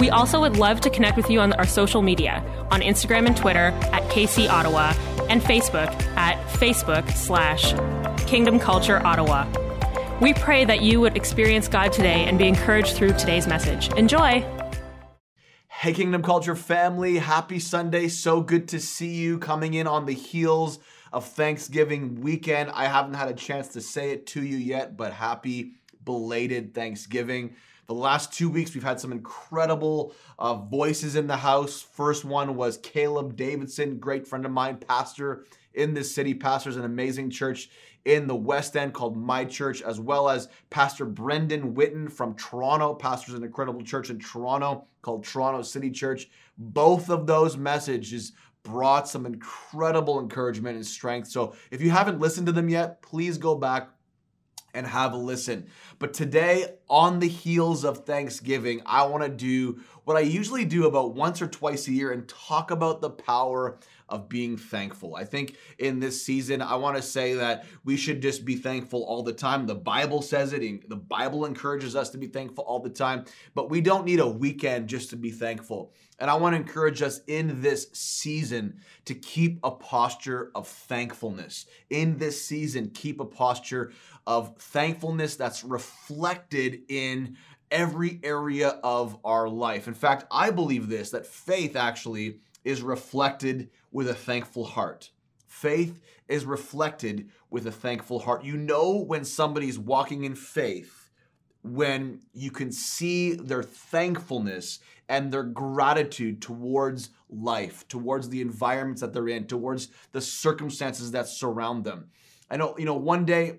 We also would love to connect with you on our social media on Instagram and Twitter at KC Ottawa and Facebook at Facebook slash Kingdom Culture Ottawa. We pray that you would experience God today and be encouraged through today's message. Enjoy! Hey, Kingdom Culture family, happy Sunday. So good to see you coming in on the heels of Thanksgiving weekend. I haven't had a chance to say it to you yet, but happy belated Thanksgiving. The last two weeks, we've had some incredible uh, voices in the house. First one was Caleb Davidson, great friend of mine, pastor in this city, pastors an amazing church in the West End called My Church, as well as Pastor Brendan Witten from Toronto, pastors an incredible church in Toronto called Toronto City Church. Both of those messages brought some incredible encouragement and strength. So if you haven't listened to them yet, please go back and have a listen. But today, on the heels of Thanksgiving, I want to do what I usually do about once or twice a year and talk about the power of being thankful. I think in this season, I want to say that we should just be thankful all the time. The Bible says it, the Bible encourages us to be thankful all the time, but we don't need a weekend just to be thankful. And I want to encourage us in this season to keep a posture of thankfulness. In this season, keep a posture of thankfulness that's reflected in every area of our life. In fact, I believe this that faith actually is reflected with a thankful heart. Faith is reflected with a thankful heart. You know when somebody's walking in faith when you can see their thankfulness and their gratitude towards life, towards the environments that they're in, towards the circumstances that surround them. I know, you know, one day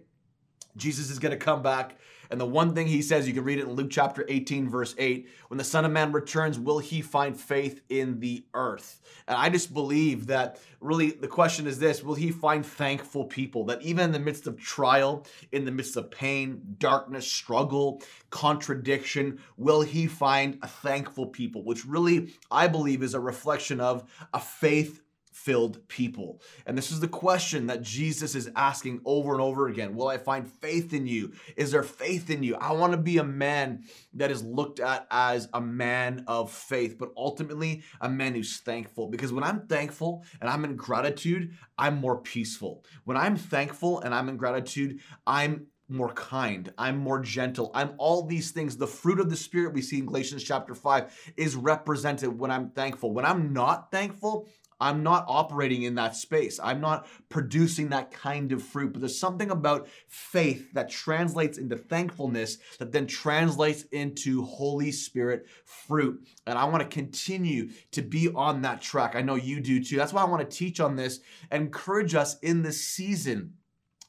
Jesus is going to come back. And the one thing he says, you can read it in Luke chapter 18, verse 8 when the Son of Man returns, will he find faith in the earth? And I just believe that really the question is this will he find thankful people? That even in the midst of trial, in the midst of pain, darkness, struggle, contradiction, will he find a thankful people? Which really, I believe, is a reflection of a faith filled people. And this is the question that Jesus is asking over and over again Will I find faith in you? Is there faith in you? I want to be a man that is looked at as a man of faith, but ultimately a man who's thankful. Because when I'm thankful and I'm in gratitude, I'm more peaceful. When I'm thankful and I'm in gratitude, I'm more kind, I'm more gentle, I'm all these things. The fruit of the Spirit we see in Galatians chapter 5 is represented when I'm thankful. When I'm not thankful, I'm not operating in that space. I'm not producing that kind of fruit. But there's something about faith that translates into thankfulness that then translates into Holy Spirit fruit. And I want to continue to be on that track. I know you do too. That's why I want to teach on this and encourage us in this season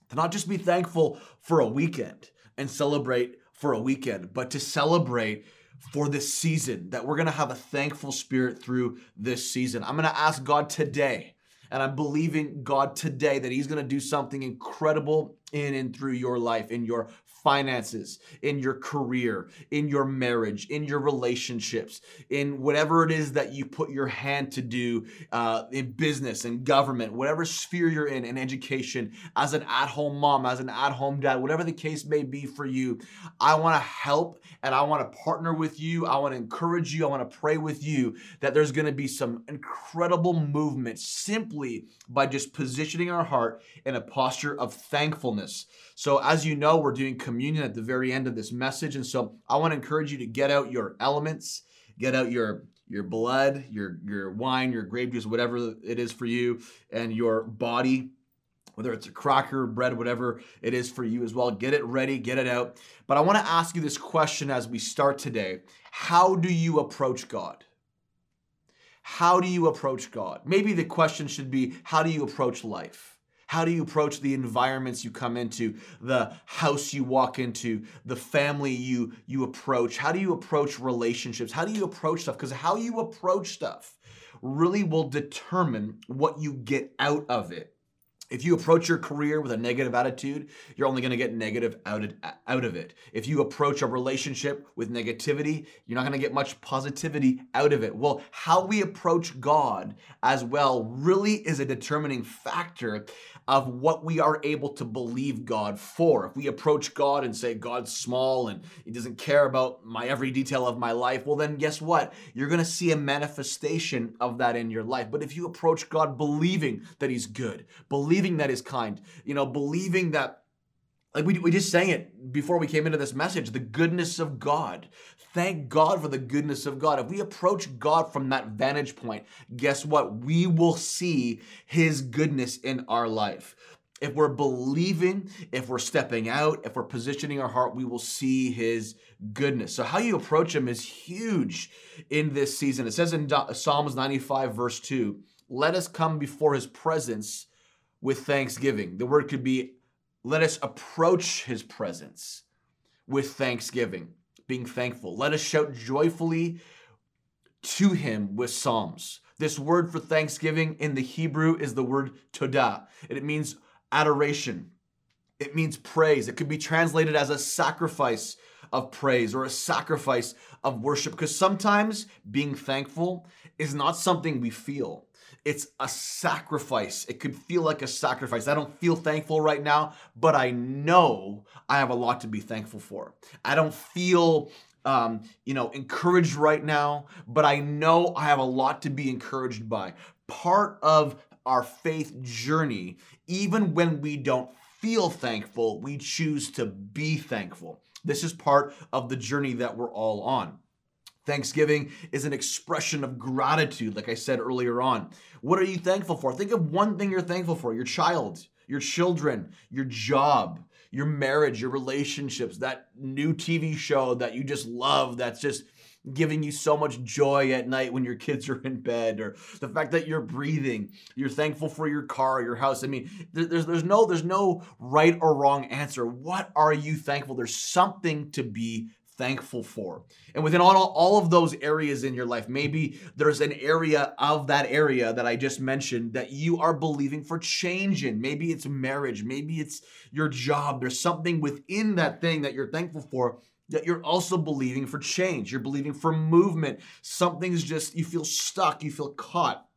to not just be thankful for a weekend and celebrate for a weekend, but to celebrate for this season, that we're gonna have a thankful spirit through this season. I'm gonna ask God today, and I'm believing God today that He's gonna do something incredible in and through your life, in your finances, in your career, in your marriage, in your relationships, in whatever it is that you put your hand to do uh, in business and government, whatever sphere you're in, in education, as an at home mom, as an at home dad, whatever the case may be for you, I want to help and I want to partner with you. I want to encourage you. I want to pray with you that there's to be some incredible movement simply by just positioning our heart in a posture of thankfulness. So, as you know, we're doing communion at the very end of this message. And so, I want to encourage you to get out your elements, get out your your blood, your your wine, your grape juice, whatever it is for you, and your body whether it's a cracker, bread, whatever it is for you as well. Get it ready, get it out. But I want to ask you this question as we start today How do you approach God? How do you approach God? Maybe the question should be How do you approach life? How do you approach the environments you come into, the house you walk into, the family you you approach? How do you approach relationships? How do you approach stuff? Because how you approach stuff really will determine what you get out of it. If you approach your career with a negative attitude, you're only going to get negative out of, out of it. If you approach a relationship with negativity, you're not going to get much positivity out of it. Well, how we approach God as well really is a determining factor of what we are able to believe God for. If we approach God and say God's small and he doesn't care about my every detail of my life, well then guess what? You're going to see a manifestation of that in your life. But if you approach God believing that he's good, believing that he's kind, you know, believing that like we, we just sang it before we came into this message the goodness of God. Thank God for the goodness of God. If we approach God from that vantage point, guess what? We will see His goodness in our life. If we're believing, if we're stepping out, if we're positioning our heart, we will see His goodness. So, how you approach Him is huge in this season. It says in Psalms 95, verse 2, let us come before His presence with thanksgiving. The word could be let us approach his presence with thanksgiving, being thankful. Let us shout joyfully to him with psalms. This word for thanksgiving in the Hebrew is the word todah. It means adoration. It means praise. It could be translated as a sacrifice of praise or a sacrifice of worship because sometimes being thankful is not something we feel it's a sacrifice. It could feel like a sacrifice. I don't feel thankful right now, but I know I have a lot to be thankful for. I don't feel um, you know, encouraged right now, but I know I have a lot to be encouraged by. Part of our faith journey, even when we don't feel thankful, we choose to be thankful. This is part of the journey that we're all on. Thanksgiving is an expression of gratitude, like I said earlier on. What are you thankful for? Think of one thing you're thankful for your child, your children, your job, your marriage, your relationships, that new TV show that you just love that's just giving you so much joy at night when your kids are in bed or the fact that you're breathing you're thankful for your car your house i mean there's there's no there's no right or wrong answer what are you thankful there's something to be thankful for. And within all, all of those areas in your life, maybe there's an area of that area that I just mentioned that you are believing for change in. Maybe it's marriage, maybe it's your job. There's something within that thing that you're thankful for that you're also believing for change. You're believing for movement. Something's just, you feel stuck, you feel caught.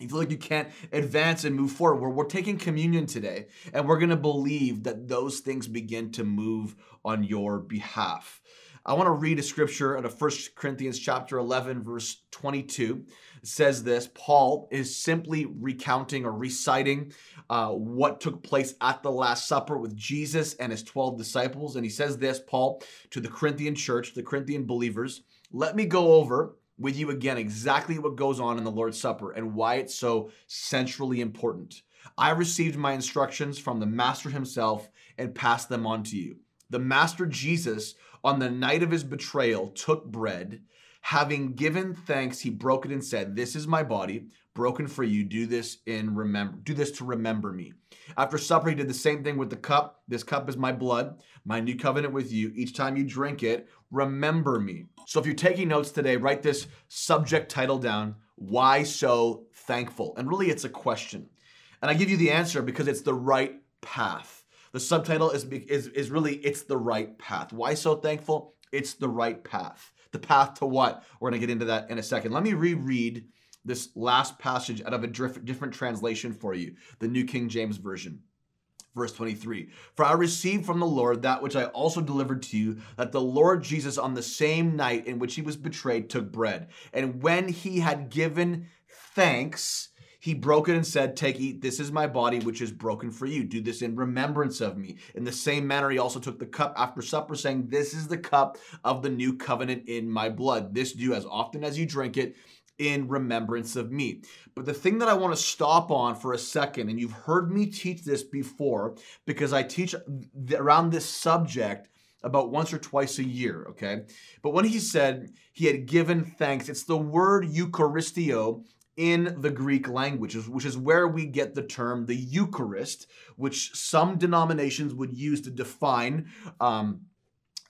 You feel like you can't advance and move forward. We're, we're taking communion today, and we're going to believe that those things begin to move on your behalf. I want to read a scripture out of 1 Corinthians chapter 11 verse 22. It says this, Paul is simply recounting or reciting uh, what took place at the Last Supper with Jesus and his 12 disciples. And he says this, Paul, to the Corinthian church, the Corinthian believers, let me go over with you again exactly what goes on in the Lord's Supper and why it's so centrally important. I received my instructions from the Master himself and passed them on to you. The Master Jesus on the night of his betrayal, took bread. Having given thanks, he broke it and said, This is my body, broken for you. Do this in remember, do this to remember me. After supper, he did the same thing with the cup. This cup is my blood, my new covenant with you. Each time you drink it, remember me. So if you're taking notes today, write this subject title down Why So Thankful? And really, it's a question. And I give you the answer because it's the right path. The subtitle is, is, is really, it's the right path. Why so thankful? It's the right path. The path to what? We're going to get into that in a second. Let me reread this last passage out of a different translation for you, the New King James Version. Verse 23 For I received from the Lord that which I also delivered to you, that the Lord Jesus, on the same night in which he was betrayed, took bread. And when he had given thanks, he broke it and said, Take, eat, this is my body, which is broken for you. Do this in remembrance of me. In the same manner, he also took the cup after supper, saying, This is the cup of the new covenant in my blood. This do as often as you drink it in remembrance of me. But the thing that I want to stop on for a second, and you've heard me teach this before because I teach around this subject about once or twice a year, okay? But when he said he had given thanks, it's the word Eucharistio in the Greek languages, which is where we get the term the Eucharist, which some denominations would use to define um,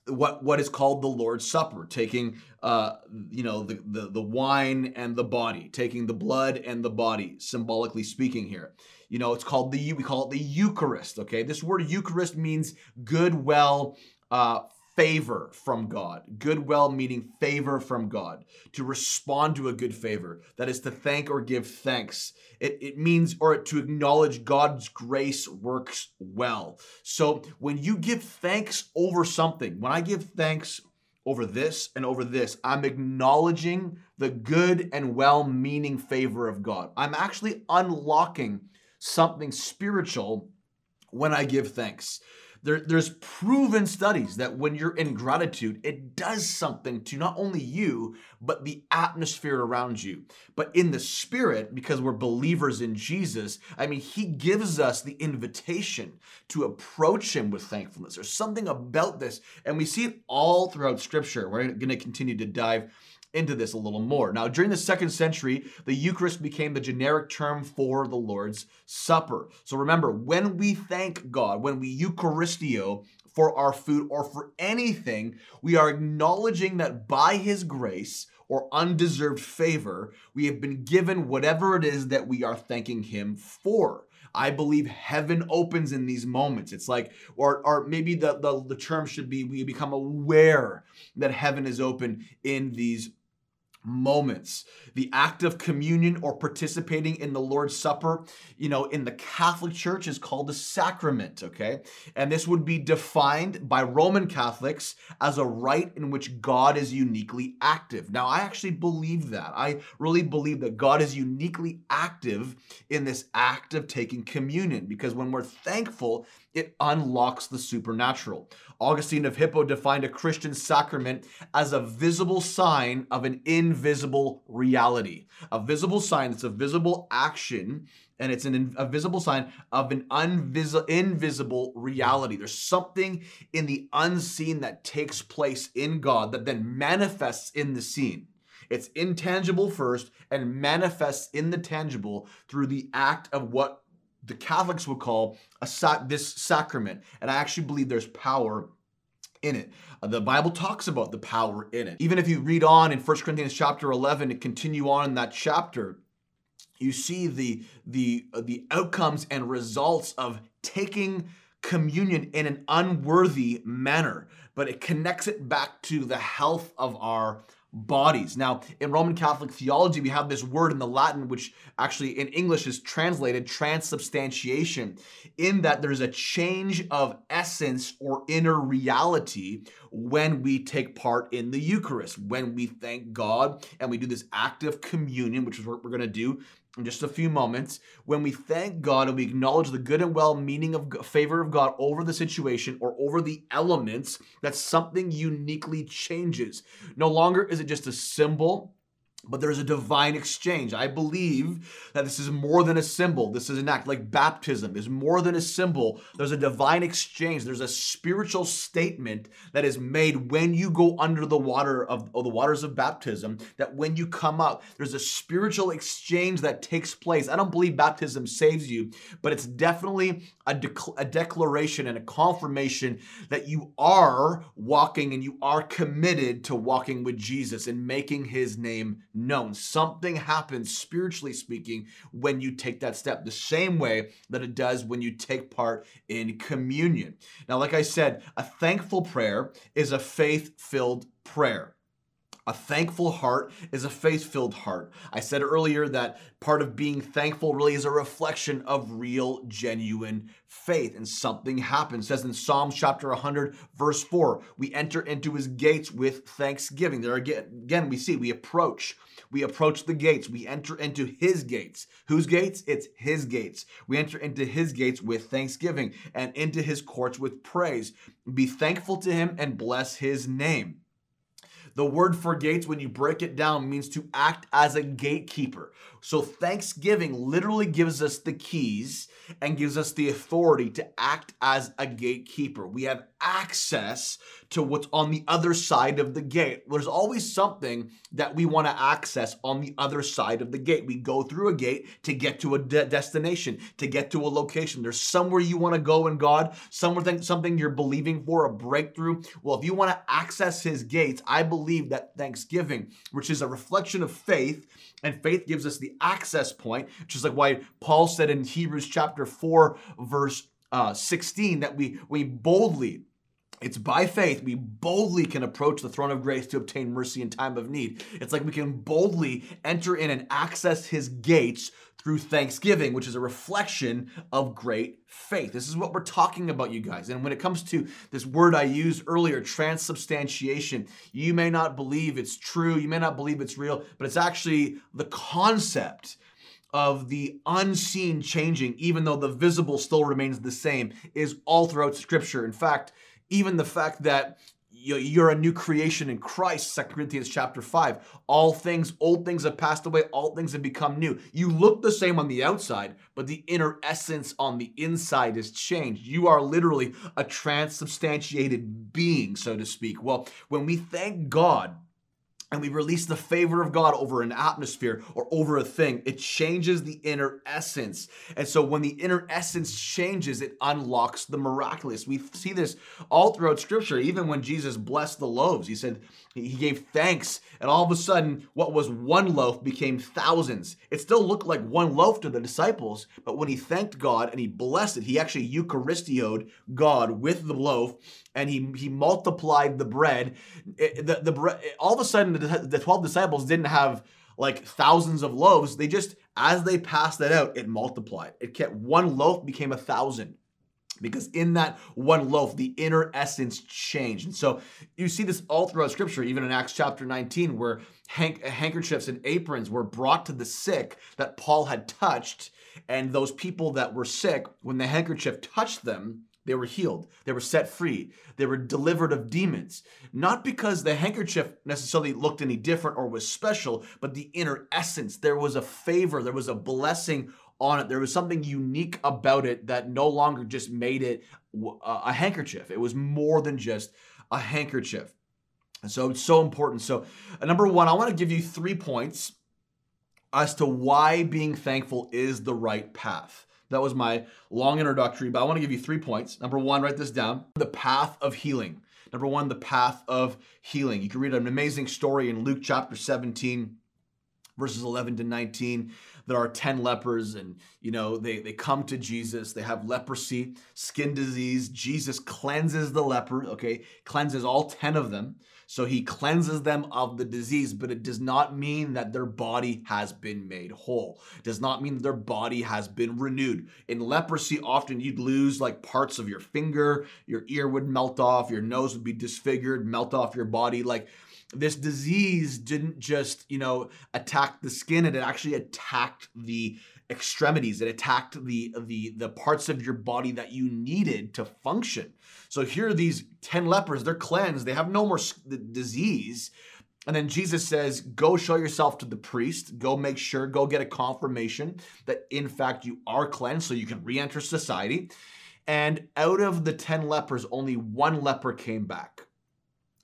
what what is called the Lord's Supper, taking uh, you know the, the the wine and the body, taking the blood and the body, symbolically speaking here. You know, it's called the we call it the Eucharist. Okay, this word Eucharist means good, well, uh, favor from God. Goodwill meaning favor from God. To respond to a good favor. That is to thank or give thanks. It, it means, or to acknowledge God's grace works well. So when you give thanks over something, when I give thanks over this and over this, I'm acknowledging the good and well meaning favor of God. I'm actually unlocking something spiritual when I give thanks. There, there's proven studies that when you're in gratitude, it does something to not only you, but the atmosphere around you. But in the spirit, because we're believers in Jesus, I mean, he gives us the invitation to approach him with thankfulness. There's something about this, and we see it all throughout scripture. We're going to continue to dive into this a little more. Now, during the second century, the Eucharist became the generic term for the Lord's Supper. So remember, when we thank God, when we Eucharistio for our food or for anything, we are acknowledging that by His grace or undeserved favor, we have been given whatever it is that we are thanking Him for. I believe heaven opens in these moments. It's like, or, or maybe the, the, the term should be we become aware that heaven is open in these moments. The act of communion or participating in the Lord's Supper, you know, in the Catholic Church is called a sacrament, okay? And this would be defined by Roman Catholics as a rite in which God is uniquely active. Now, I actually believe that. I really believe that God is uniquely active in this act of taking communion because when we're thankful, it unlocks the supernatural. Augustine of Hippo defined a Christian sacrament as a visible sign of an invisible reality. A visible sign, it's a visible action, and it's an, a visible sign of an unvis- invisible reality. There's something in the unseen that takes place in God that then manifests in the seen. It's intangible first and manifests in the tangible through the act of what the Catholics would call a sac- this sacrament, and I actually believe there's power in it. Uh, the Bible talks about the power in it. Even if you read on in 1 Corinthians chapter 11 and continue on in that chapter, you see the the uh, the outcomes and results of taking communion in an unworthy manner, but it connects it back to the health of our bodies. Now, in Roman Catholic theology, we have this word in the Latin, which actually in English is translated transubstantiation, in that there's a change of essence or inner reality when we take part in the Eucharist, when we thank God and we do this act of communion, which is what we're going to do in just a few moments, when we thank God and we acknowledge the good and well meaning of favor of God over the situation or over the elements, that something uniquely changes. No longer is it just a symbol but there's a divine exchange. I believe that this is more than a symbol. This is an act like baptism is more than a symbol. There's a divine exchange. There's a spiritual statement that is made when you go under the water of the waters of baptism. That when you come up, there's a spiritual exchange that takes place. I don't believe baptism saves you, but it's definitely a, a declaration and a confirmation that you are walking and you are committed to walking with Jesus and making His name known. Something happens, spiritually speaking, when you take that step, the same way that it does when you take part in communion. Now, like I said, a thankful prayer is a faith filled prayer. A thankful heart is a faith filled heart. I said earlier that part of being thankful really is a reflection of real, genuine faith. And something happens. It says in Psalms chapter 100, verse 4, we enter into his gates with thanksgiving. There again, again we see we approach. We approach the gates. We enter into his gates. Whose gates? It's his gates. We enter into his gates with thanksgiving and into his courts with praise. Be thankful to him and bless his name. The word for gates, when you break it down, means to act as a gatekeeper. So Thanksgiving literally gives us the keys and gives us the authority to act as a gatekeeper. We have access to what's on the other side of the gate. There's always something that we want to access on the other side of the gate. We go through a gate to get to a de- destination, to get to a location. There's somewhere you want to go in God, somewhere something you're believing for, a breakthrough. Well, if you want to access his gates, I believe that Thanksgiving, which is a reflection of faith, and faith gives us the access point, which is like why Paul said in Hebrews chapter 4, verse uh, 16, that we, we boldly it's by faith we boldly can approach the throne of grace to obtain mercy in time of need. It's like we can boldly enter in and access his gates through thanksgiving, which is a reflection of great faith. This is what we're talking about, you guys. And when it comes to this word I used earlier, transubstantiation, you may not believe it's true, you may not believe it's real, but it's actually the concept of the unseen changing, even though the visible still remains the same, is all throughout Scripture. In fact, even the fact that you're a new creation in Christ, 2 Corinthians chapter 5. All things, old things have passed away, all things have become new. You look the same on the outside, but the inner essence on the inside is changed. You are literally a transubstantiated being, so to speak. Well, when we thank God and we release the favor of God over an atmosphere or over a thing, it changes the inner essence. And so when the inner essence changes, it unlocks the miraculous. We see this all throughout scripture. Even when Jesus blessed the loaves, he said, he gave thanks, and all of a sudden, what was one loaf became thousands. It still looked like one loaf to the disciples, but when he thanked God and he blessed it, he actually Eucharistioed God with the loaf, and he, he multiplied the bread. It, the, the bread all of a sudden, the, the 12 disciples didn't have like thousands of loaves. They just, as they passed that out, it multiplied. It kept one loaf became a thousand because in that one loaf the inner essence changed and so you see this all throughout scripture even in acts chapter 19 where handkerchiefs and aprons were brought to the sick that paul had touched and those people that were sick when the handkerchief touched them they were healed. They were set free. They were delivered of demons. Not because the handkerchief necessarily looked any different or was special, but the inner essence. There was a favor, there was a blessing on it. There was something unique about it that no longer just made it a handkerchief. It was more than just a handkerchief. And so it's so important. So, uh, number one, I want to give you three points as to why being thankful is the right path. That was my long introductory, but I want to give you three points. Number one, write this down the path of healing. Number one, the path of healing. You can read an amazing story in Luke chapter 17, verses 11 to 19 there are 10 lepers and you know they, they come to jesus they have leprosy skin disease jesus cleanses the leper okay cleanses all 10 of them so he cleanses them of the disease, but it does not mean that their body has been made whole. It does not mean that their body has been renewed. In leprosy, often you'd lose like parts of your finger, your ear would melt off, your nose would be disfigured, melt off your body. Like this disease didn't just, you know, attack the skin, it actually attacked the extremities. It attacked the the the parts of your body that you needed to function. So here are these 10 lepers, they're cleansed, they have no more disease. And then Jesus says, Go show yourself to the priest, go make sure, go get a confirmation that in fact you are cleansed so you can re enter society. And out of the 10 lepers, only one leper came back.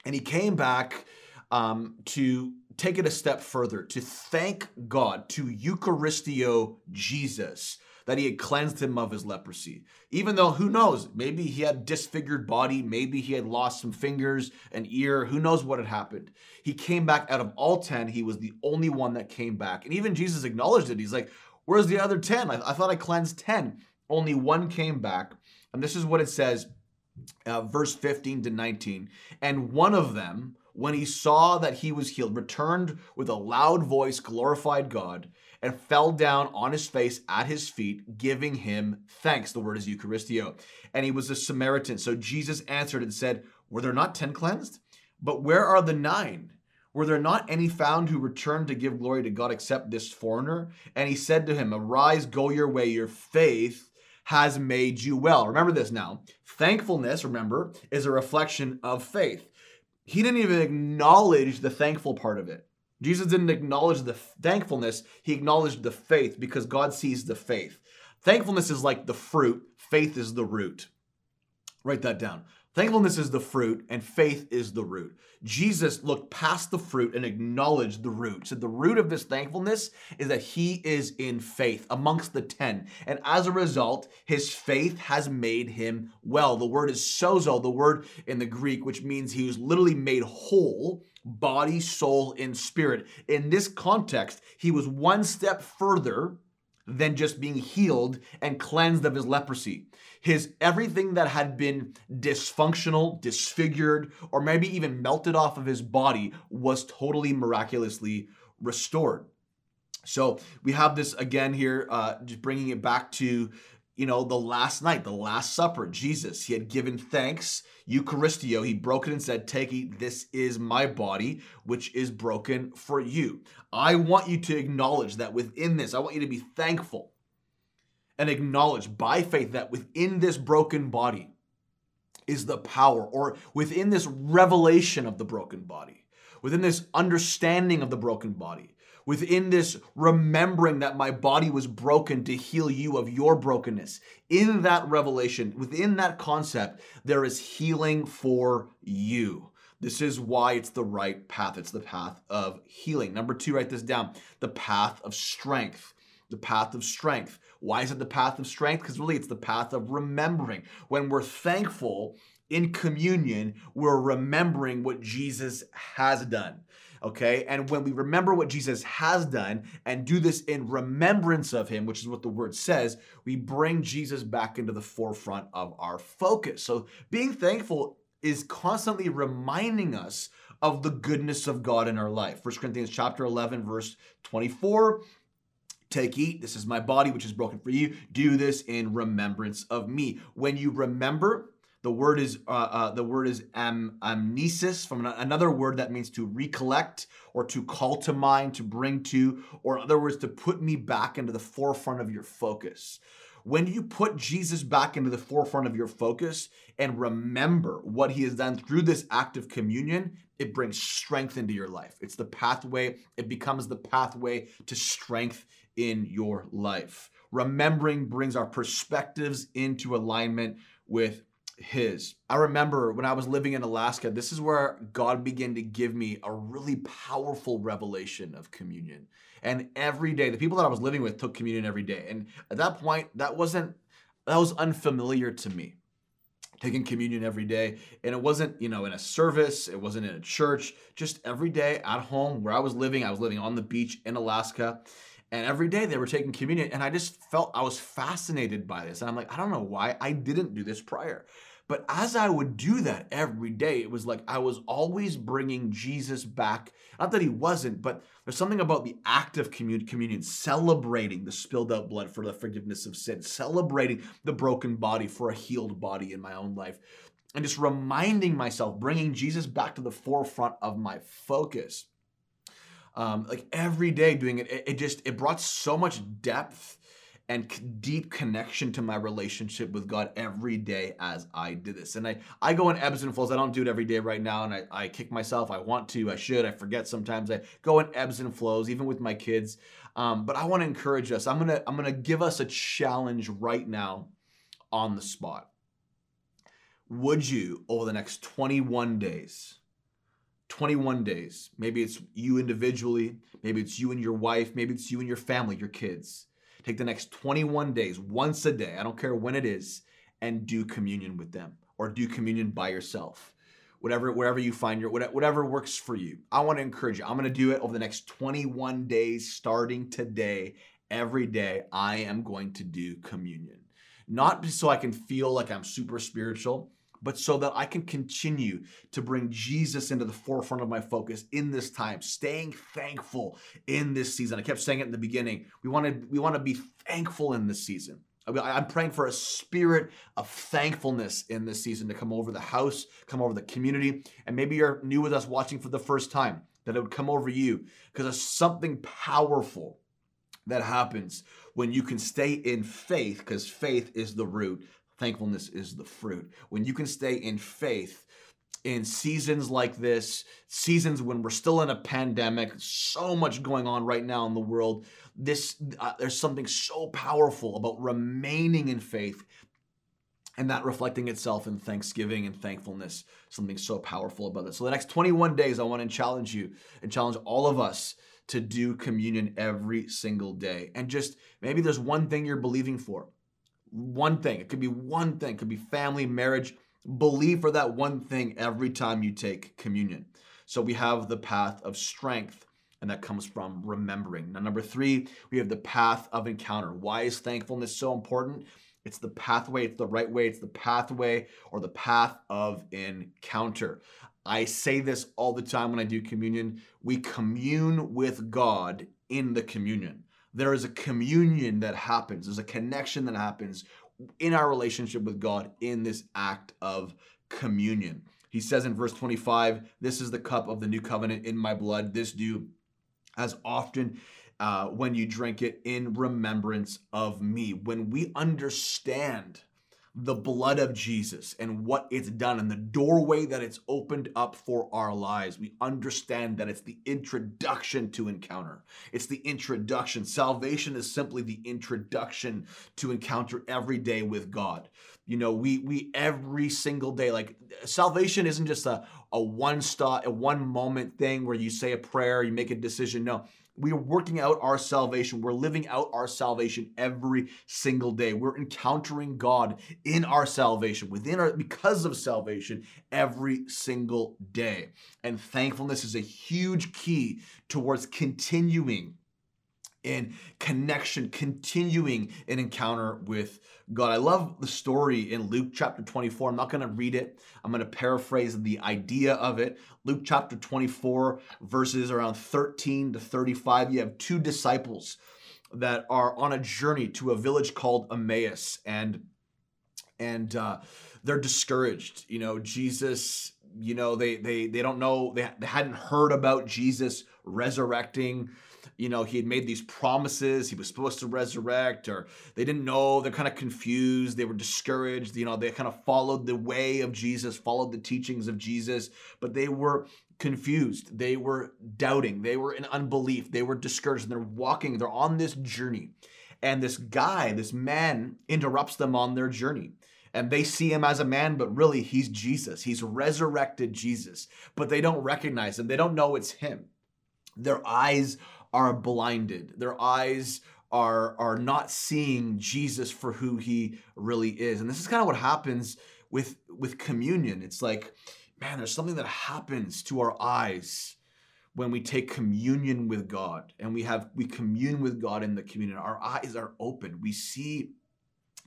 And he came back um, to take it a step further, to thank God, to Eucharistio Jesus that he had cleansed him of his leprosy. Even though, who knows, maybe he had disfigured body, maybe he had lost some fingers, an ear, who knows what had happened. He came back out of all 10, he was the only one that came back. And even Jesus acknowledged it. He's like, where's the other 10? I, I thought I cleansed 10. Only one came back. And this is what it says, uh, verse 15 to 19. And one of them, when he saw that he was healed, returned with a loud voice, glorified God, and fell down on his face at his feet, giving him thanks. The word is Eucharistio. And he was a Samaritan. So Jesus answered and said, Were there not ten cleansed? But where are the nine? Were there not any found who returned to give glory to God except this foreigner? And he said to him, Arise, go your way, your faith has made you well. Remember this now. Thankfulness, remember, is a reflection of faith. He didn't even acknowledge the thankful part of it. Jesus didn't acknowledge the thankfulness, he acknowledged the faith because God sees the faith. Thankfulness is like the fruit, faith is the root. Write that down. Thankfulness is the fruit, and faith is the root. Jesus looked past the fruit and acknowledged the root. Said the root of this thankfulness is that he is in faith amongst the ten. And as a result, his faith has made him well. The word is sozo, the word in the Greek, which means he was literally made whole, body, soul, and spirit. In this context, he was one step further than just being healed and cleansed of his leprosy. His everything that had been dysfunctional, disfigured, or maybe even melted off of his body was totally miraculously restored. So we have this again here, uh, just bringing it back to you know, the last night, the Last Supper, Jesus, he had given thanks, Eucharistio, he broke it and said, Take, eat, this is my body, which is broken for you. I want you to acknowledge that within this, I want you to be thankful and acknowledge by faith that within this broken body is the power, or within this revelation of the broken body, within this understanding of the broken body within this remembering that my body was broken to heal you of your brokenness. In that revelation, within that concept, there is healing for you. This is why it's the right path. It's the path of healing. Number two, write this down the path of strength. The path of strength. Why is it the path of strength? Because really it's the path of remembering. When we're thankful in communion, we're remembering what Jesus has done okay? And when we remember what Jesus has done and do this in remembrance of him, which is what the word says, we bring Jesus back into the forefront of our focus. So being thankful is constantly reminding us of the goodness of God in our life. 1 Corinthians chapter 11 verse 24 Take, eat, this is my body which is broken for you. Do this in remembrance of me. When you remember, the word is uh, uh, the word is am, amnesis from another word that means to recollect or to call to mind, to bring to, or in other words, to put me back into the forefront of your focus. When you put Jesus back into the forefront of your focus and remember what he has done through this act of communion, it brings strength into your life. It's the pathway, it becomes the pathway to strength in your life. Remembering brings our perspectives into alignment with his. I remember when I was living in Alaska, this is where God began to give me a really powerful revelation of communion. And every day, the people that I was living with took communion every day. And at that point, that wasn't, that was unfamiliar to me. Taking communion every day. And it wasn't, you know, in a service, it wasn't in a church, just every day at home where I was living. I was living on the beach in Alaska. And every day they were taking communion. And I just felt I was fascinated by this. And I'm like, I don't know why I didn't do this prior. But as I would do that every day, it was like I was always bringing Jesus back. Not that he wasn't, but there's something about the act of communion, celebrating the spilled out blood for the forgiveness of sin, celebrating the broken body for a healed body in my own life, and just reminding myself, bringing Jesus back to the forefront of my focus um, like every day doing it, it, it just it brought so much depth and deep connection to my relationship with God every day as I did this. And I, I go in ebbs and flows. I don't do it every day right now. And I, I kick myself. I want to, I should, I forget sometimes. I go in ebbs and flows, even with my kids. Um, but I want to encourage us. I'm gonna, I'm gonna give us a challenge right now on the spot. Would you, over the next 21 days, 21 days. Maybe it's you individually, maybe it's you and your wife, maybe it's you and your family, your kids. Take the next 21 days, once a day, I don't care when it is, and do communion with them or do communion by yourself. Whatever, wherever you find your whatever works for you. I want to encourage you. I'm going to do it over the next 21 days, starting today. Every day, I am going to do communion. Not so I can feel like I'm super spiritual, but so that I can continue to bring Jesus into the forefront of my focus in this time, staying thankful in this season. I kept saying it in the beginning. We want to we want to be thankful in this season. I'm praying for a spirit of thankfulness in this season to come over the house, come over the community, and maybe you're new with us watching for the first time, that it would come over you because there's something powerful that happens when you can stay in faith because faith is the root Thankfulness is the fruit. When you can stay in faith in seasons like this, seasons when we're still in a pandemic, so much going on right now in the world, this uh, there's something so powerful about remaining in faith and that reflecting itself in thanksgiving and thankfulness something so powerful about it. So the next 21 days i want to challenge you and challenge all of us to do communion every single day. And just maybe there's one thing you're believing for one thing. It could be one thing. It could be family marriage. Believe for that one thing every time you take communion. So we have the path of strength and that comes from remembering. Now number three we have the path of encounter. Why is thankfulness so important? It's the pathway, it's the right way, it's the pathway or the path of encounter. I say this all the time when I do communion. We commune with God in the communion. There is a communion that happens, there's a connection that happens in our relationship with God in this act of communion. He says in verse 25, This is the cup of the new covenant in my blood. This do as often uh, when you drink it in remembrance of me. When we understand the blood of Jesus and what it's done and the doorway that it's opened up for our lives. We understand that it's the introduction to encounter. It's the introduction. Salvation is simply the introduction to encounter every day with God. You know, we we every single day like salvation isn't just a a one stop a one moment thing where you say a prayer, you make a decision. No, we are working out our salvation. We're living out our salvation every single day. We're encountering God in our salvation, within our, because of salvation, every single day. And thankfulness is a huge key towards continuing in connection, continuing an encounter with God. I love the story in Luke chapter 24. I'm not going to read it, I'm going to paraphrase the idea of it. Luke chapter 24, verses around 13 to 35. You have two disciples that are on a journey to a village called Emmaus, and and uh, they're discouraged. You know, Jesus. You know, they they they don't know. They, they hadn't heard about Jesus resurrecting you know, he had made these promises, he was supposed to resurrect, or they didn't know, they're kind of confused, they were discouraged, you know, they kind of followed the way of Jesus, followed the teachings of Jesus, but they were confused, they were doubting, they were in unbelief, they were discouraged, and they're walking, they're on this journey. And this guy, this man, interrupts them on their journey and they see him as a man, but really he's Jesus. He's resurrected Jesus, but they don't recognize him. They don't know it's him. Their eyes are blinded. Their eyes are are not seeing Jesus for who he really is. And this is kind of what happens with with communion. It's like, man, there's something that happens to our eyes when we take communion with God and we have we commune with God in the communion. Our eyes are open. We see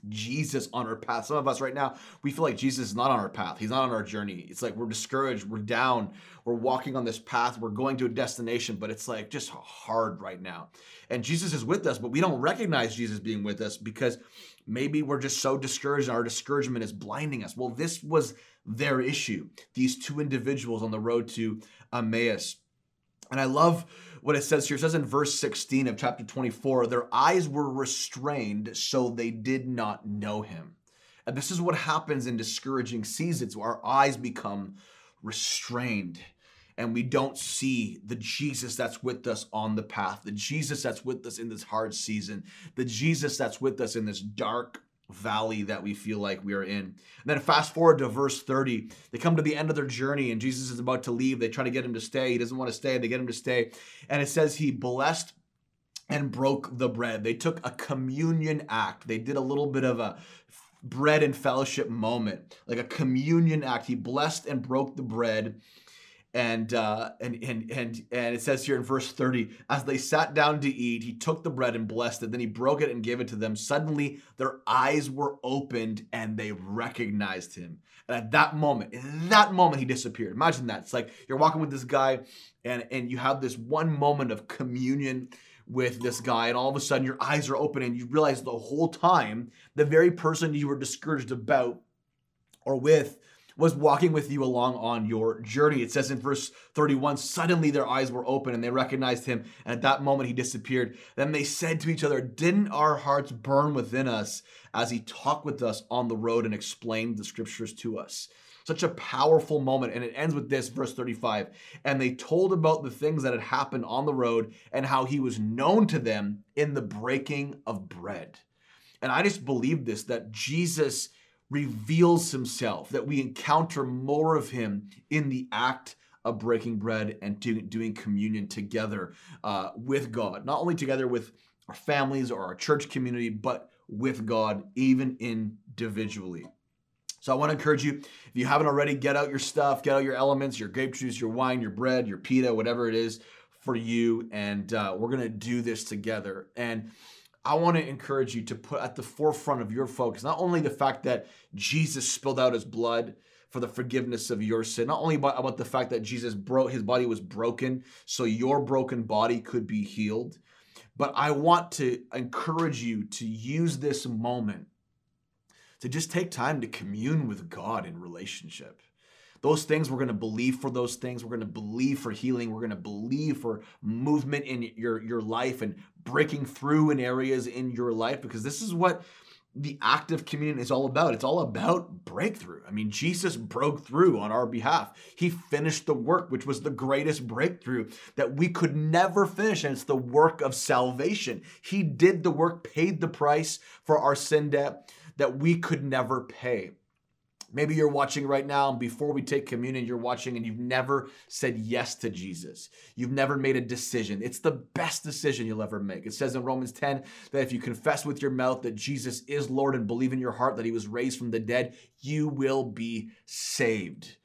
Jesus on our path. Some of us right now, we feel like Jesus is not on our path. He's not on our journey. It's like we're discouraged, we're down, we're walking on this path, we're going to a destination, but it's like just hard right now. And Jesus is with us, but we don't recognize Jesus being with us because maybe we're just so discouraged and our discouragement is blinding us. Well, this was their issue. These two individuals on the road to Emmaus. And I love what it says here. It says in verse 16 of chapter 24, their eyes were restrained so they did not know him. And this is what happens in discouraging seasons. Our eyes become restrained and we don't see the Jesus that's with us on the path, the Jesus that's with us in this hard season, the Jesus that's with us in this dark valley that we feel like we are in. And then fast forward to verse 30. They come to the end of their journey and Jesus is about to leave. They try to get him to stay. He doesn't want to stay. They get him to stay. And it says he blessed and broke the bread. They took a communion act. They did a little bit of a bread and fellowship moment, like a communion act. He blessed and broke the bread and uh, and and and and it says here in verse 30 as they sat down to eat he took the bread and blessed it. Then he broke it and gave it to them. Suddenly their eyes were opened and they recognized him. And at that moment in that moment he disappeared. Imagine that. It's like you're walking with this guy and and you have this one moment of communion with this guy and all of a sudden your eyes are open and you realize the whole time the very person you were discouraged about or with was walking with you along on your journey. It says in verse 31 suddenly their eyes were open and they recognized him, and at that moment he disappeared. Then they said to each other, Didn't our hearts burn within us as he talked with us on the road and explained the scriptures to us? Such a powerful moment. And it ends with this, verse 35. And they told about the things that had happened on the road and how he was known to them in the breaking of bread. And I just believe this that Jesus reveals himself, that we encounter more of him in the act of breaking bread and do, doing communion together uh, with God, not only together with our families or our church community, but with God, even individually. So I want to encourage you, if you haven't already, get out your stuff, get out your elements, your grape juice, your wine, your bread, your pita, whatever it is for you. And uh, we're going to do this together. And I want to encourage you to put at the forefront of your focus not only the fact that Jesus spilled out his blood for the forgiveness of your sin, not only about, about the fact that Jesus broke his body was broken so your broken body could be healed, but I want to encourage you to use this moment to just take time to commune with God in relationship. Those things we're going to believe for those things. We're going to believe for healing. We're going to believe for movement in your, your life and breaking through in areas in your life because this is what the act of communion is all about. It's all about breakthrough. I mean, Jesus broke through on our behalf. He finished the work, which was the greatest breakthrough that we could never finish. And it's the work of salvation. He did the work, paid the price for our sin debt that we could never pay. Maybe you're watching right now, and before we take communion, you're watching and you've never said yes to Jesus. You've never made a decision. It's the best decision you'll ever make. It says in Romans 10 that if you confess with your mouth that Jesus is Lord and believe in your heart that he was raised from the dead, you will be saved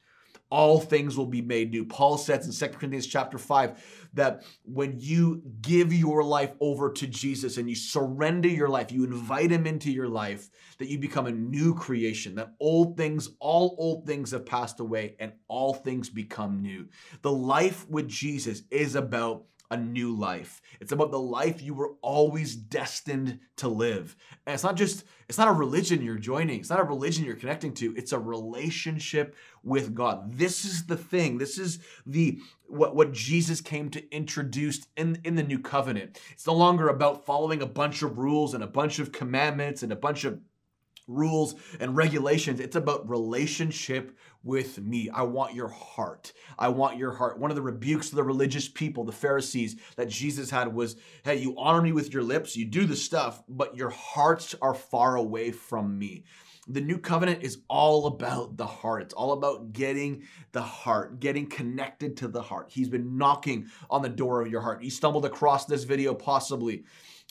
all things will be made new. Paul says in 2 Corinthians chapter 5 that when you give your life over to Jesus and you surrender your life, you invite him into your life, that you become a new creation, that old things, all old things have passed away and all things become new. The life with Jesus is about a new life. It's about the life you were always destined to live. And it's not just, it's not a religion you're joining, it's not a religion you're connecting to, it's a relationship with God. This is the thing. This is the what, what Jesus came to introduce in, in the new covenant. It's no longer about following a bunch of rules and a bunch of commandments and a bunch of rules and regulations. It's about relationship with me. I want your heart. I want your heart. One of the rebukes of the religious people, the Pharisees, that Jesus had was hey, you honor me with your lips, you do the stuff, but your hearts are far away from me. The new covenant is all about the heart. It's all about getting the heart, getting connected to the heart. He's been knocking on the door of your heart. You stumbled across this video possibly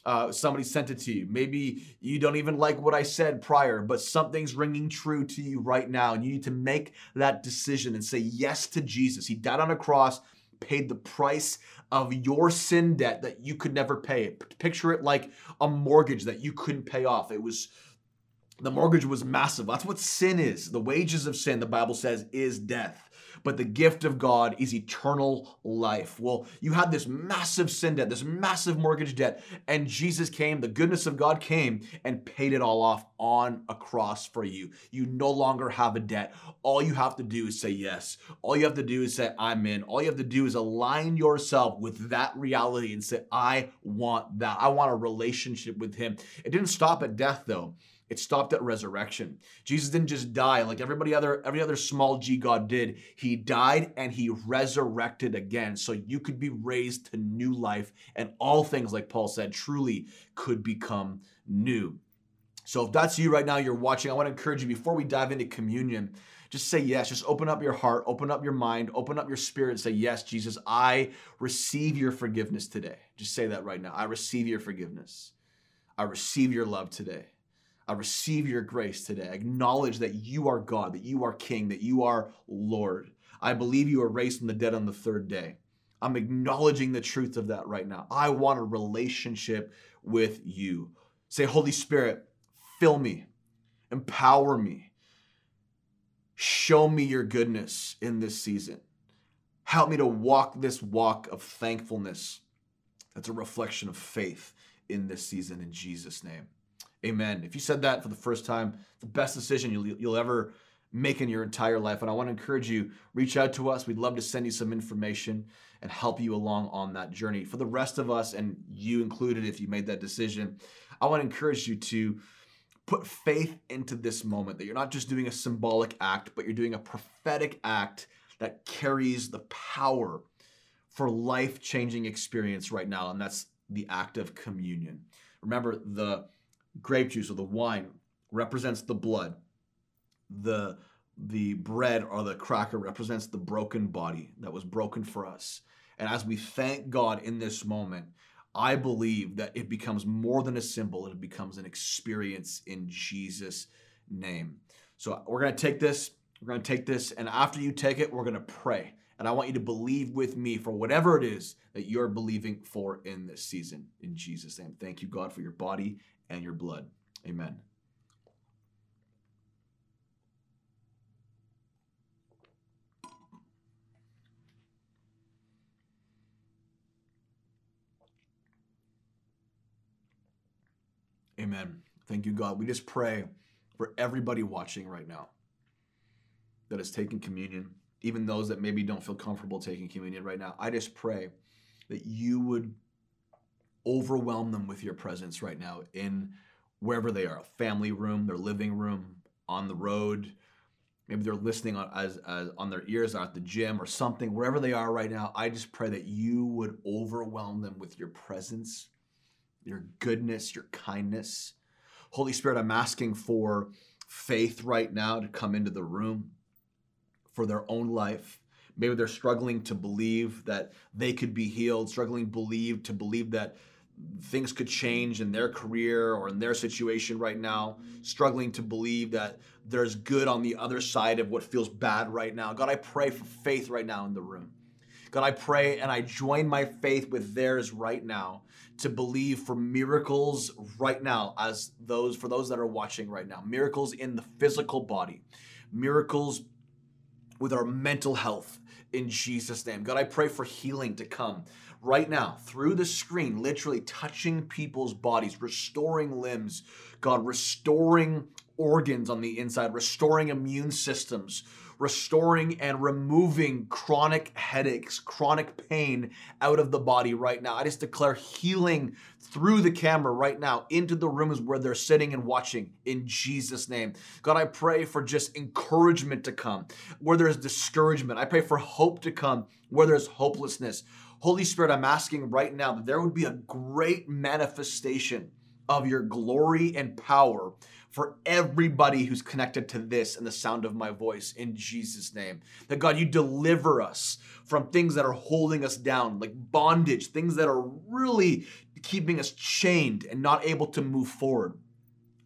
uh, somebody sent it to you. Maybe you don't even like what I said prior, but something's ringing true to you right now. And you need to make that decision and say yes to Jesus. He died on a cross, paid the price of your sin debt that you could never pay. Picture it like a mortgage that you couldn't pay off. It was the mortgage was massive. That's what sin is. The wages of sin, the Bible says, is death but the gift of God is eternal life. Well, you had this massive sin debt, this massive mortgage debt, and Jesus came, the goodness of God came and paid it all off on a cross for you. You no longer have a debt. All you have to do is say yes. All you have to do is say, I'm in. All you have to do is align yourself with that reality and say, I want that. I want a relationship with Him. It didn't stop at death, though. It stopped at resurrection. Jesus didn't just die like everybody other every other small g god did. He died and he resurrected again so you could be raised to new life and all things like Paul said truly could become new. So if that's you right now you're watching, I want to encourage you before we dive into communion, just say yes. Just open up your heart, open up your mind, open up your spirit and say, Yes, Jesus, I receive your forgiveness today. Just say that right now. I receive your forgiveness. I receive your love today. Receive your grace today. Acknowledge that you are God, that you are King, that you are Lord. I believe you are raised from the dead on the third day. I'm acknowledging the truth of that right now. I want a relationship with you. Say, Holy Spirit, fill me, empower me, show me your goodness in this season. Help me to walk this walk of thankfulness that's a reflection of faith in this season in Jesus' name. Amen. If you said that for the first time, the best decision you'll, you'll ever make in your entire life. And I want to encourage you, reach out to us. We'd love to send you some information and help you along on that journey. For the rest of us, and you included, if you made that decision, I want to encourage you to put faith into this moment that you're not just doing a symbolic act, but you're doing a prophetic act that carries the power for life changing experience right now. And that's the act of communion. Remember, the grape juice or the wine represents the blood. the the bread or the cracker represents the broken body that was broken for us. And as we thank God in this moment, I believe that it becomes more than a symbol, it becomes an experience in Jesus' name. So we're going to take this, we're going to take this, and after you take it, we're going to pray. And I want you to believe with me for whatever it is that you're believing for in this season. In Jesus' name. Thank you, God, for your body and your blood. Amen. Amen. Thank you, God. We just pray for everybody watching right now that is taking communion, even those that maybe don't feel comfortable taking communion right now. I just pray that you would overwhelm them with your presence right now in wherever they are a family room, their living room, on the road. Maybe they're listening on, as, as on their ears at the gym or something, wherever they are right now. I just pray that you would overwhelm them with your presence, your goodness, your kindness. Holy Spirit, I'm asking for faith right now to come into the room for their own life. Maybe they're struggling to believe that they could be healed, struggling believe to believe that things could change in their career or in their situation right now, struggling to believe that there's good on the other side of what feels bad right now. God, I pray for faith right now in the room. God, I pray and I join my faith with theirs right now to believe for miracles right now as those for those that are watching right now. Miracles in the physical body. Miracles with our mental health in Jesus name. God, I pray for healing to come right now through the screen, literally touching people's bodies, restoring limbs, God, restoring organs on the inside, restoring immune systems, restoring and removing chronic headaches, chronic pain out of the body right now. I just declare healing through the camera right now into the rooms where they're sitting and watching in Jesus' name. God, I pray for just encouragement to come where there's discouragement. I pray for hope to come where there's hopelessness. Holy Spirit, I'm asking right now that there would be a great manifestation of your glory and power for everybody who's connected to this and the sound of my voice in Jesus' name. That God, you deliver us from things that are holding us down, like bondage, things that are really keeping us chained and not able to move forward.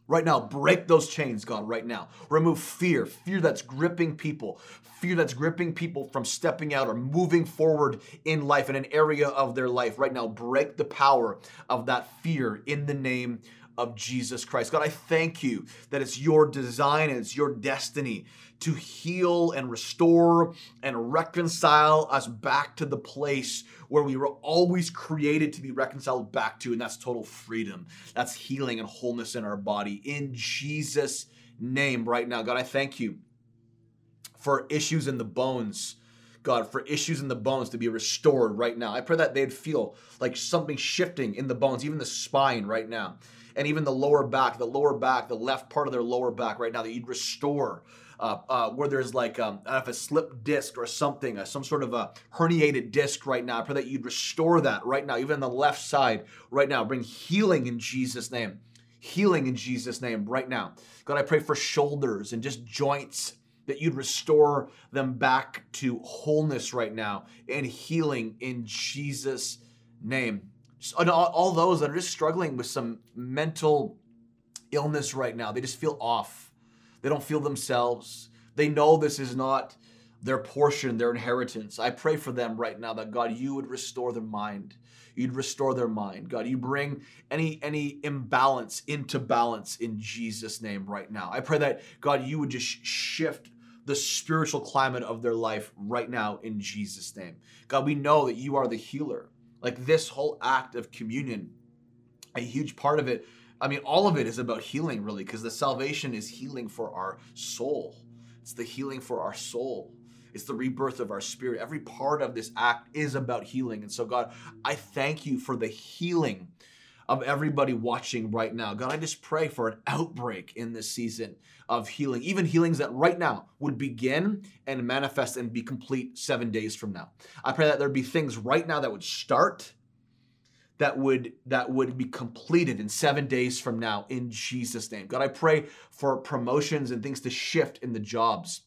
Right now, break those chains, God, right now. Remove fear, fear that's gripping people, fear that's gripping people from stepping out or moving forward in life, in an area of their life. Right now, break the power of that fear in the name of Jesus Christ. God, I thank you that it's your design and it's your destiny to heal and restore and reconcile us back to the place where we were always created to be reconciled back to, and that's total freedom. That's healing and wholeness in our body. In Jesus' name, right now, God, I thank you for issues in the bones. God, for issues in the bones to be restored right now. I pray that they'd feel like something shifting in the bones, even the spine right now and even the lower back, the lower back, the left part of their lower back right now, that you'd restore. Uh, uh, where there's like um, if a slip disc or something, uh, some sort of a herniated disc right now. I pray that you'd restore that right now, even on the left side right now. Bring healing in Jesus' name. Healing in Jesus' name right now. God, I pray for shoulders and just joints that you'd restore them back to wholeness right now and healing in Jesus' name all, all those that are just struggling with some mental illness right now. They just feel off. They don't feel themselves. They know this is not their portion, their inheritance. I pray for them right now that God, you would restore their mind. You'd restore their mind. God, you bring any any imbalance into balance in Jesus' name right now. I pray that God, you would just shift the spiritual climate of their life right now in Jesus' name. God, we know that you are the healer. Like this whole act of communion, a huge part of it, I mean, all of it is about healing, really, because the salvation is healing for our soul. It's the healing for our soul. It's the rebirth of our spirit. Every part of this act is about healing. And so, God, I thank you for the healing of everybody watching right now. God, I just pray for an outbreak in this season of healing, even healings that right now would begin and manifest and be complete seven days from now. I pray that there'd be things right now that would start that would that would be completed in 7 days from now in Jesus name. God, I pray for promotions and things to shift in the jobs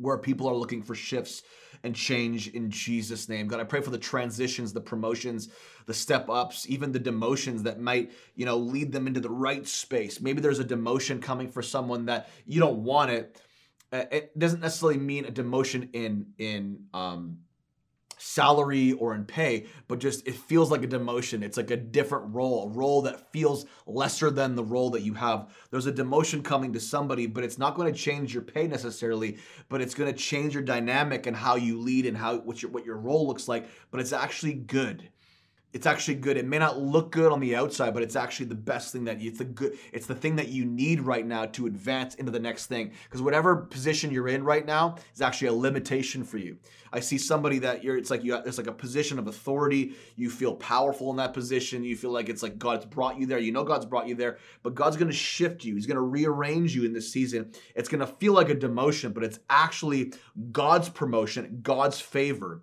where people are looking for shifts and change in Jesus' name. God, I pray for the transitions, the promotions, the step ups, even the demotions that might, you know, lead them into the right space. Maybe there's a demotion coming for someone that you don't want it. Uh, it doesn't necessarily mean a demotion in in um, salary or in pay, but just it feels like a demotion. It's like a different role, a role that feels lesser than the role that you have. There's a demotion coming to somebody, but it's not going to change your pay necessarily, but it's going to change your dynamic and how you lead and how what your what your role looks like, but it's actually good it's actually good. It may not look good on the outside, but it's actually the best thing that you, it's the good. It's the thing that you need right now to advance into the next thing. Because whatever position you're in right now is actually a limitation for you. I see somebody that you're. It's like you. It's like a position of authority. You feel powerful in that position. You feel like it's like God's brought you there. You know God's brought you there, but God's to shift you. He's to rearrange you in this season. It's to feel like a demotion, but it's actually God's promotion, God's favor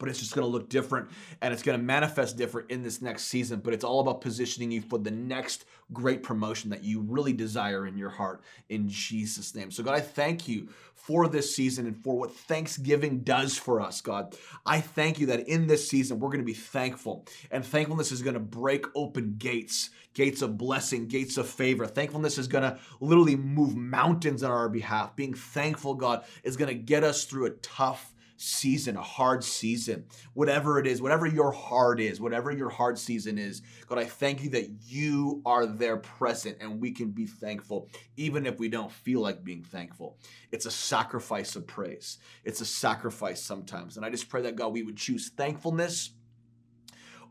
but it's just going to look different and it's going to manifest different in this next season. But it's all about positioning you for the next great promotion that you really desire in your heart in Jesus' name. So, God, I thank you for this season and for what Thanksgiving does for us, God. I thank you that in this season we're going to be thankful, and thankfulness is going to break open gates gates of blessing, gates of favor. Thankfulness is going to literally move mountains on our behalf. Being thankful, God, is going to get us through a tough season, a hard season, whatever it is, whatever your heart is, whatever your hard season is, God, I thank you that you are there present and we can be thankful, even if we don't feel like being thankful. It's a sacrifice of praise. It's a sacrifice sometimes. And I just pray that, God, we would choose thankfulness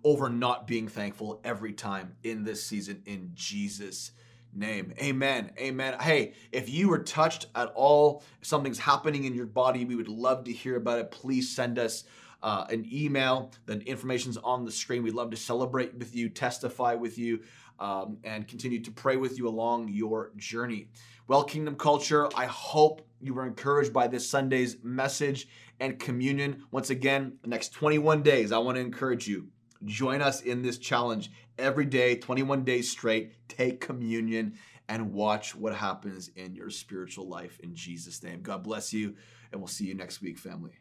over not being thankful every time in this season in Jesus' name. Amen. Amen. Hey, if you were touched at all, something's happening in your body, we would love to hear about it. Please send us uh, an email. The information's on the screen. We'd love to celebrate with you, testify with you, um, and continue to pray with you along your journey. Well, Kingdom Culture, I hope you were encouraged by this Sunday's message and communion. Once again, the next 21 days, I want to encourage you Join us in this challenge every day, 21 days straight. Take communion and watch what happens in your spiritual life in Jesus' name. God bless you, and we'll see you next week, family.